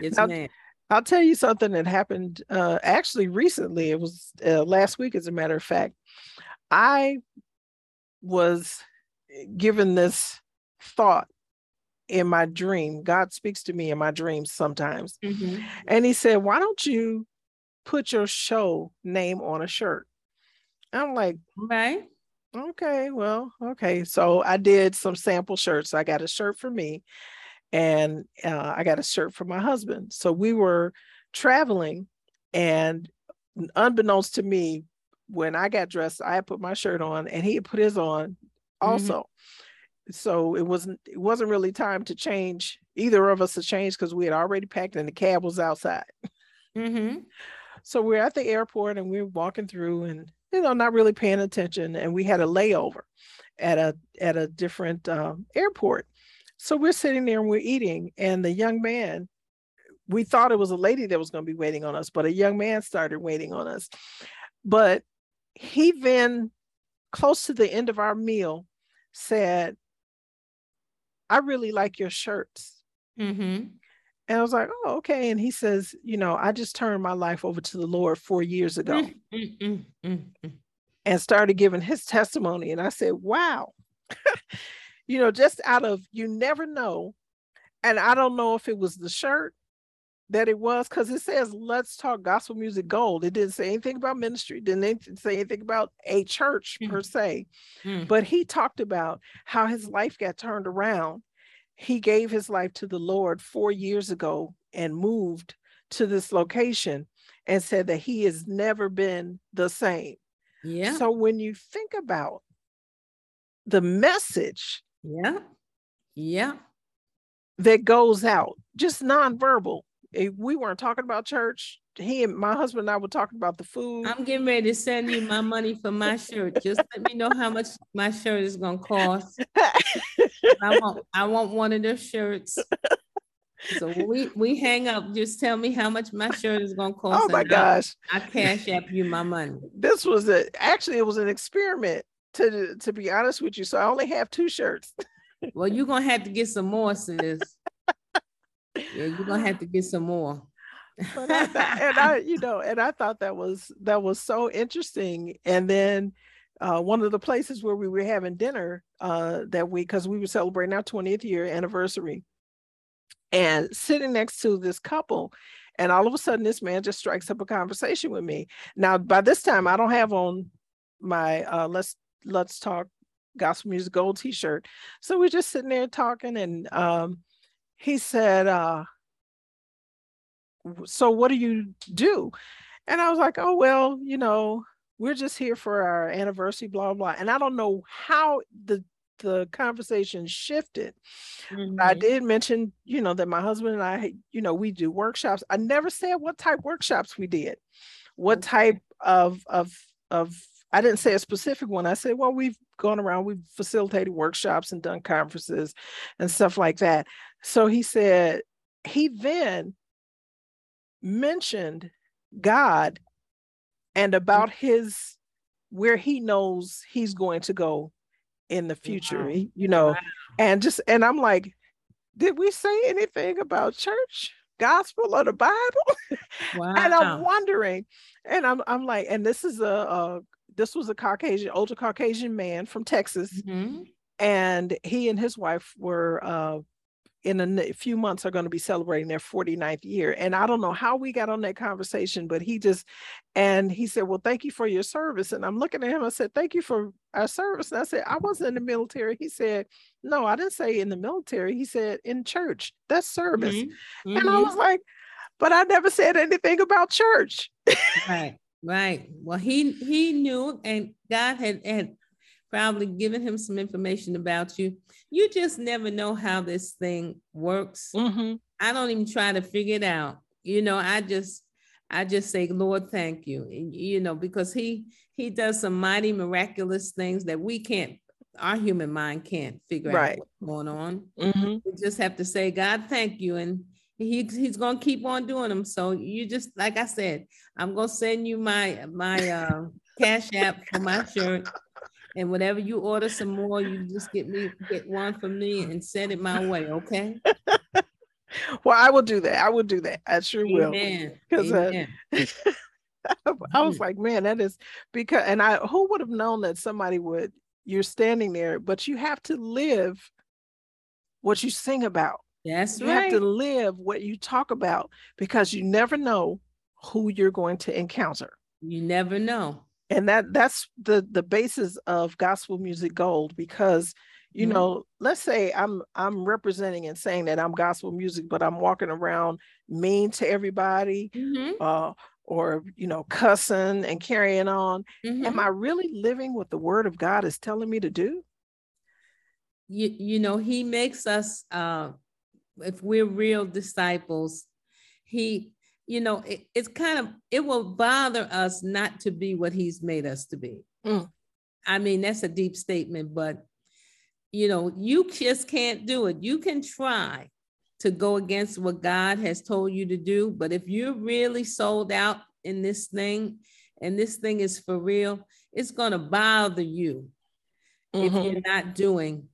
Yes, now, ma'am. I'll tell you something that happened uh, actually recently. It was uh, last week, as a matter of fact. I was given this thought in my dream. God speaks to me in my dreams sometimes. Mm-hmm. And he said, Why don't you put your show name on a shirt? I'm like, Okay. Okay, well, okay. So I did some sample shirts. I got a shirt for me and uh, I got a shirt for my husband. So we were traveling, and unbeknownst to me, when I got dressed, I put my shirt on and he put his on mm-hmm. also. Mm-hmm so it wasn't it wasn't really time to change either of us to change because we had already packed and the cab was outside. Mm-hmm. so we're at the airport and we're walking through and you know not really paying attention and we had a layover at a at a different um, airport. So we're sitting there and we're eating and the young man we thought it was a lady that was going to be waiting on us but a young man started waiting on us. But he then close to the end of our meal said I really like your shirts. Mm-hmm. And I was like, oh, okay. And he says, you know, I just turned my life over to the Lord four years ago mm-hmm. and started giving his testimony. And I said, wow. you know, just out of you never know. And I don't know if it was the shirt that it was because it says let's talk gospel music gold. It didn't say anything about ministry didn't say anything about a church mm-hmm. per se. Mm-hmm. but he talked about how his life got turned around. He gave his life to the lord four years ago and moved to this location and said that he has never been the same. Yeah. So when you think about the message yeah. Yeah. that goes out just nonverbal if we weren't talking about church, he and my husband and I were talking about the food. I'm getting ready to send you my money for my shirt. Just let me know how much my shirt is gonna cost. I want I want one of those shirts. So we we hang up. Just tell me how much my shirt is gonna cost. Oh my gosh! I, I cash app you my money. This was a actually it was an experiment. To to be honest with you, so I only have two shirts. well, you're gonna have to get some more, sis. Yeah, you're gonna have to get some more. but I, and I, you know, and I thought that was that was so interesting. And then uh, one of the places where we were having dinner uh, that week, because we were celebrating our 20th year anniversary, and sitting next to this couple, and all of a sudden this man just strikes up a conversation with me. Now, by this time, I don't have on my uh, let's let's talk gospel music gold t-shirt. So we're just sitting there talking and um, he said, uh, so what do you do? And I was like, oh, well, you know, we're just here for our anniversary, blah, blah. And I don't know how the the conversation shifted. Mm-hmm. I did mention, you know, that my husband and I, you know, we do workshops. I never said what type workshops we did, what okay. type of of of I didn't say a specific one. I said, well, we've gone around, we've facilitated workshops and done conferences and stuff like that. So he said, he then mentioned God and about mm-hmm. his where he knows he's going to go in the future, wow. you know, wow. and just and I'm like, did we say anything about church? gospel or the Bible. Wow. and I'm wondering, and I'm I'm like, and this is a, a this was a Caucasian, older Caucasian man from Texas. Mm-hmm. And he and his wife were uh, in a few months are going to be celebrating their 49th year. And I don't know how we got on that conversation, but he just, and he said, Well, thank you for your service. And I'm looking at him, I said, Thank you for our service. And I said, I wasn't in the military. He said, No, I didn't say in the military. He said, In church, that's service. Mm-hmm. And I mm-hmm. was like, But I never said anything about church. right, right. Well, he he knew, and God had had probably given him some information about you. You just never know how this thing works. Mm-hmm. I don't even try to figure it out. You know, I just I just say, Lord, thank you. And, you know, because he he does some mighty miraculous things that we can't, our human mind can't figure right. out what's going on. Mm-hmm. We just have to say, God, thank you. And he, he's gonna keep on doing them. So you just like I said, I'm gonna send you my my uh, cash app for my shirt and whatever you order some more, you just get me get one for me and send it my way, okay? well, I will do that. I will do that. I sure Amen. will. Because uh, I was mm-hmm. like, man, that is because, and I who would have known that somebody would. You're standing there, but you have to live what you sing about. Yes, you right. have to live what you talk about because you never know who you're going to encounter. You never know and that that's the the basis of gospel music gold because you mm-hmm. know let's say i'm i'm representing and saying that i'm gospel music but i'm walking around mean to everybody mm-hmm. uh, or you know cussing and carrying on mm-hmm. am i really living what the word of god is telling me to do you, you know he makes us uh if we're real disciples he you know, it, it's kind of, it will bother us not to be what he's made us to be. Mm. I mean, that's a deep statement, but you know, you just can't do it. You can try to go against what God has told you to do, but if you're really sold out in this thing and this thing is for real, it's going to bother you mm-hmm. if you're not doing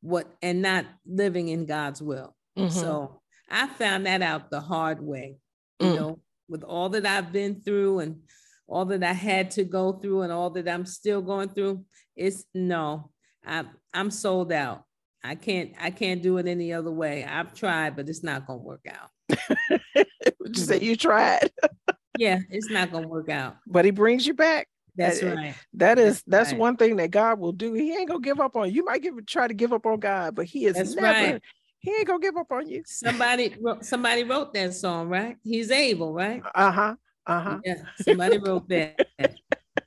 what and not living in God's will. Mm-hmm. So I found that out the hard way you mm. know, with all that I've been through and all that I had to go through and all that I'm still going through, it's no, I'm I'm sold out. I can't I can't do it any other way. I've tried, but it's not gonna work out. Would you say you tried? yeah, it's not gonna work out. But he brings you back. That's right. That is that's, that's right. one thing that God will do. He ain't gonna give up on you. You might give try to give up on God, but he is that's never right. He ain't gonna give up on you. Somebody wrote, somebody wrote that song, right? He's able, right? Uh-huh. Uh-huh. Yeah, somebody wrote that.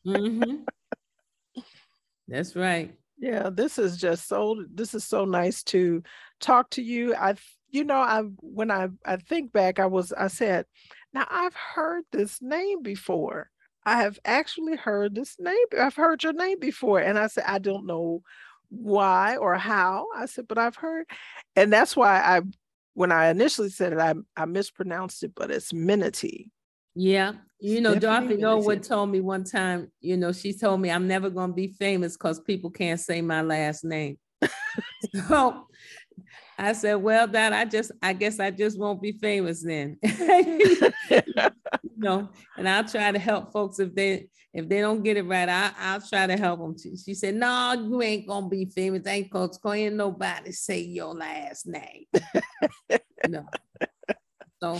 mm-hmm. That's right. Yeah, this is just so this is so nice to talk to you. I you know, I when I I think back, I was I said, now I've heard this name before. I have actually heard this name. I've heard your name before. And I said, I don't know why or how. I said, but I've heard, and that's why I, when I initially said it, I, I mispronounced it, but it's Minatee. Yeah. You know, Dorothy Norwood told me one time, you know, she told me I'm never going to be famous because people can't say my last name. so I said, well, Dad, I just, I guess I just won't be famous then. you know, and I'll try to help folks if they, if they don't get it right, I, I'll try to help them. She, she said, no, you ain't going to be famous. Ain't folks going to nobody say your last name. no. So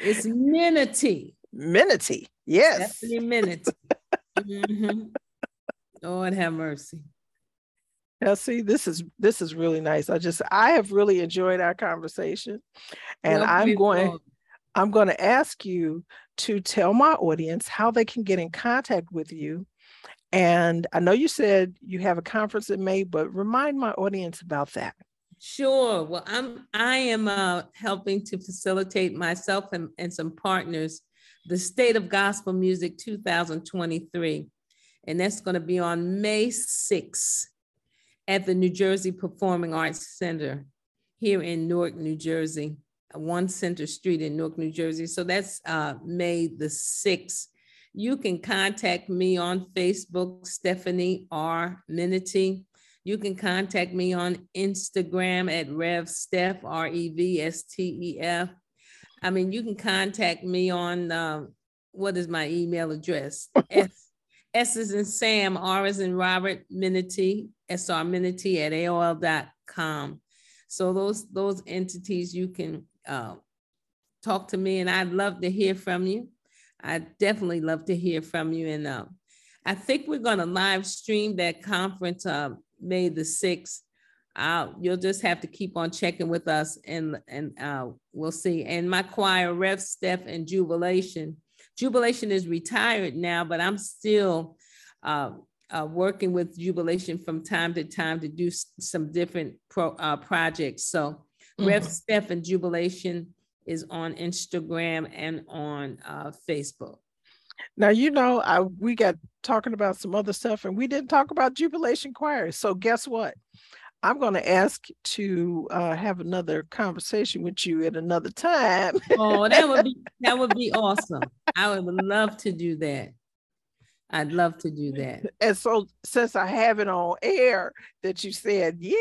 it's Minatee. Minatee. Yes. Definitely Minatee. mm-hmm. Lord have mercy. Now, see, this is this is really nice. I just I have really enjoyed our conversation, and Well, I'm going God. I'm going to ask you to tell my audience how they can get in contact with you. And I know you said you have a conference in May, but remind my audience about that. Sure. Well, I'm I am uh, helping to facilitate myself and, and some partners the State of Gospel Music 2023. And that's going to be on May 6th at the New Jersey Performing Arts Center here in Newark, New Jersey, uh, One Center Street in Newark, New Jersey. So that's uh, May the 6th. You can contact me on Facebook, Stefanie R. Minatee. You can contact me on Instagram at Rev Steph, R E V S T E F. I mean, you can contact me on um, what is my email address? S, S is in Sam, R is in Robert Minatee, SR Minatee at AOL.com. So those those entities you can uh, talk to me, and I'd love to hear from you. I definitely love to hear from you. And uh, I think we're going to live stream that conference uh, May the 6th. Uh, you'll just have to keep on checking with us and and uh, we'll see. And my choir, Rev Steph and Jubilation. Jubilation is retired now, but I'm still uh, uh, working with Jubilation from time to time to do some different pro, uh, projects. So Rev Mhm. Steph and Jubilation is on Instagram and on uh, Facebook. Now, you know, I we got talking about some other stuff and we didn't talk about Jubilation Choir. So guess what? I'm going to ask to uh, have another conversation with you at another time. Oh, that would be that would be awesome. I would love to do that. I'd love to do that. and so since I have it on air that you said, yeah,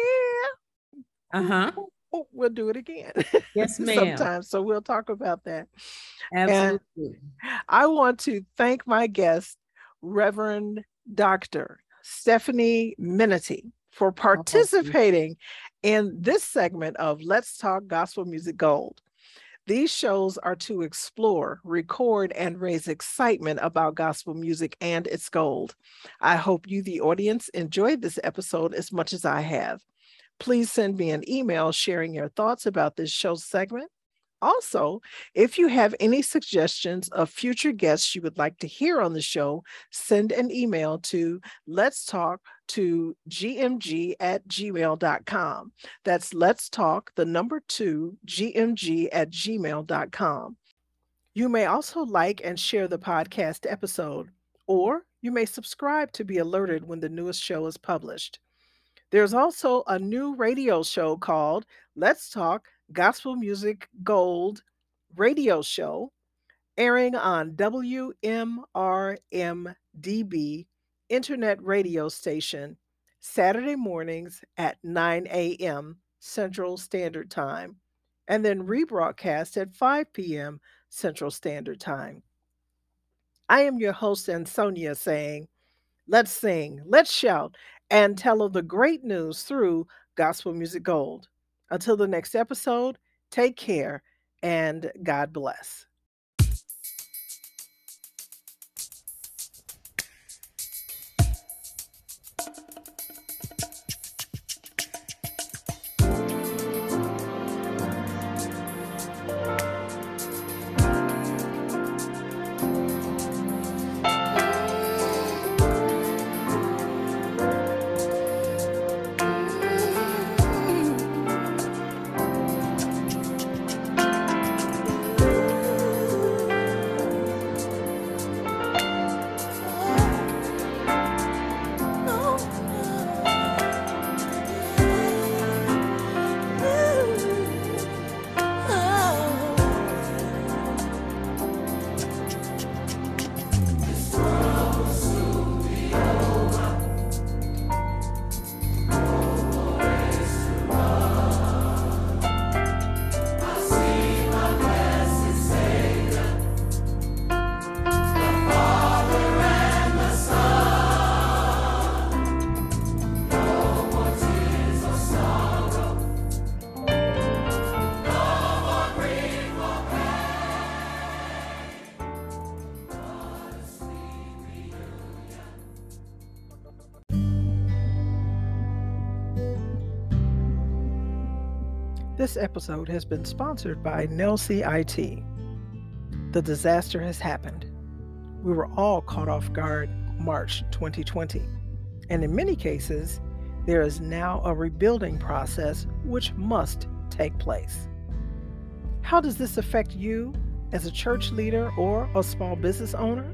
Uh huh. oh, we'll do it again Yes, ma'am. sometime. So we'll talk about that. Absolutely. I want to thank my guest, Reverend Dr. Stefanie Minatee, for participating in this segment of Let's Talk Gospel Music Gold. These shows are to explore, record, and raise excitement about gospel music and its gold. I hope you, the audience, enjoyed this episode as much as I have. Please send me an email sharing your thoughts about this show segment. Also, if you have any suggestions of future guests you would like to hear on the show, send an email to let's talk to gmg at gmail.com. That's let's talk, the number two, gmg at gmail.com. You may also like and share the podcast episode, or you may subscribe to be alerted when the newest show is published. There's also a new radio show called Let's Talk Gospel Music Gold radio show airing on WMRMDB internet radio station Saturday mornings at 9 a.m. Central Standard Time and then rebroadcast at 5 p.m. Central Standard Time. I am your host, Ansonia, saying, Let's sing, let's shout, and tell of the great news through Gospel Music Gold. Until the next episode, take care and God bless. This episode has been sponsored by Nelsie IT. The disaster has happened. We were all caught off guard March 2020, and in many cases, there is now a rebuilding process which must take place. How does this affect you as a church leader or a small business owner?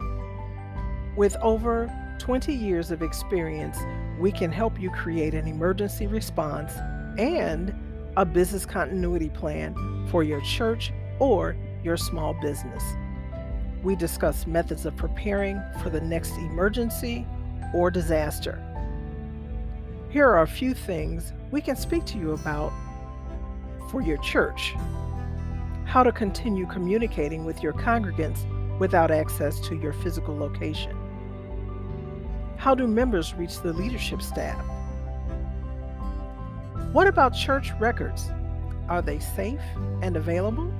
With over 20 years of experience, we can help you create an emergency response and a business continuity plan for your church or your small business. We discuss methods of preparing for the next emergency or disaster. Here are a few things we can speak to you about for your church. How to continue communicating with your congregants without access to your physical location. How do members reach the leadership staff? What about church records? Are they safe and available?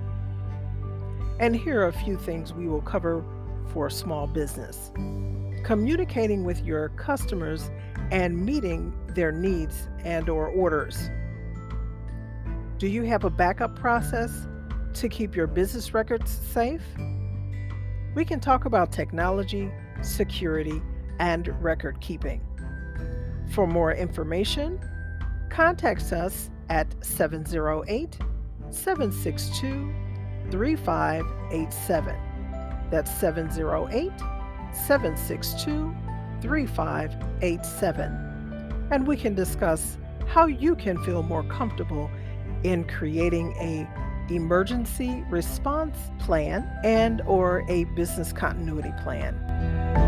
And here are a few things we will cover for a small business. Communicating with your customers and meeting their needs and or orders. Do you have a backup process to keep your business records safe? We can talk about technology, security, and record keeping. For more information, contact us at 708 762 3587. That's 708 762 3587. And we can discuss how you can feel more comfortable in creating a emergency response plan and or a business continuity plan.